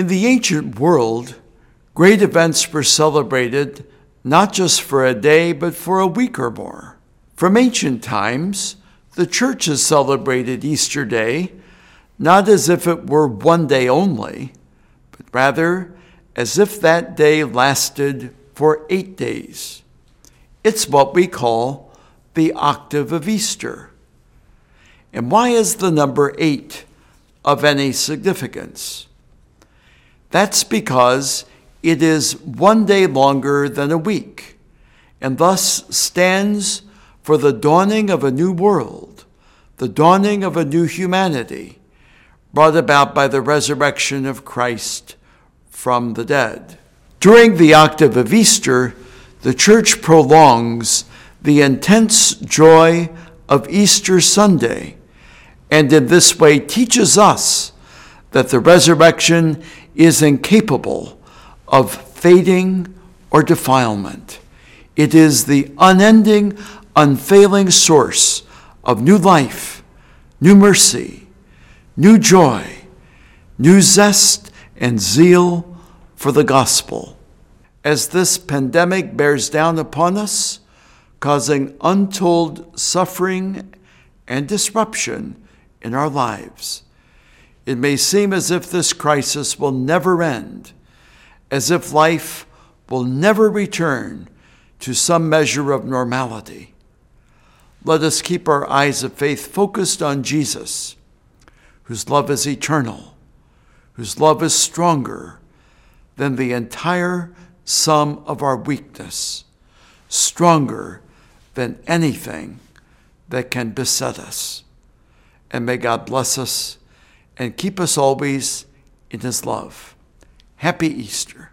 In the ancient world, great events were celebrated not just for a day, but for a week or more. From ancient times, the church has celebrated Easter Day not as if it were one day only, but rather as if that day lasted for eight days. It's what we call the octave of Easter. And why is the number eight of any significance? That's because it is one day longer than a week, and thus stands for the dawning of a new world, the dawning of a new humanity, brought about by the resurrection of Christ from the dead. During the octave of Easter, the church prolongs the intense joy of Easter Sunday, and in this way teaches us that the resurrection is incapable of fading or defilement. It is the unending, unfailing source of new life, new mercy, new joy, new zest and zeal for the gospel. As this pandemic bears down upon us, causing untold suffering and disruption in our lives, it may seem as if this crisis will never end as if life will never return to some measure of normality. Let us keep our eyes of faith focused on Jesus, whose love is eternal, whose love is stronger than the entire sum of our weakness, stronger than anything that can beset us. And may God bless us and keep us always in his love. Happy Easter.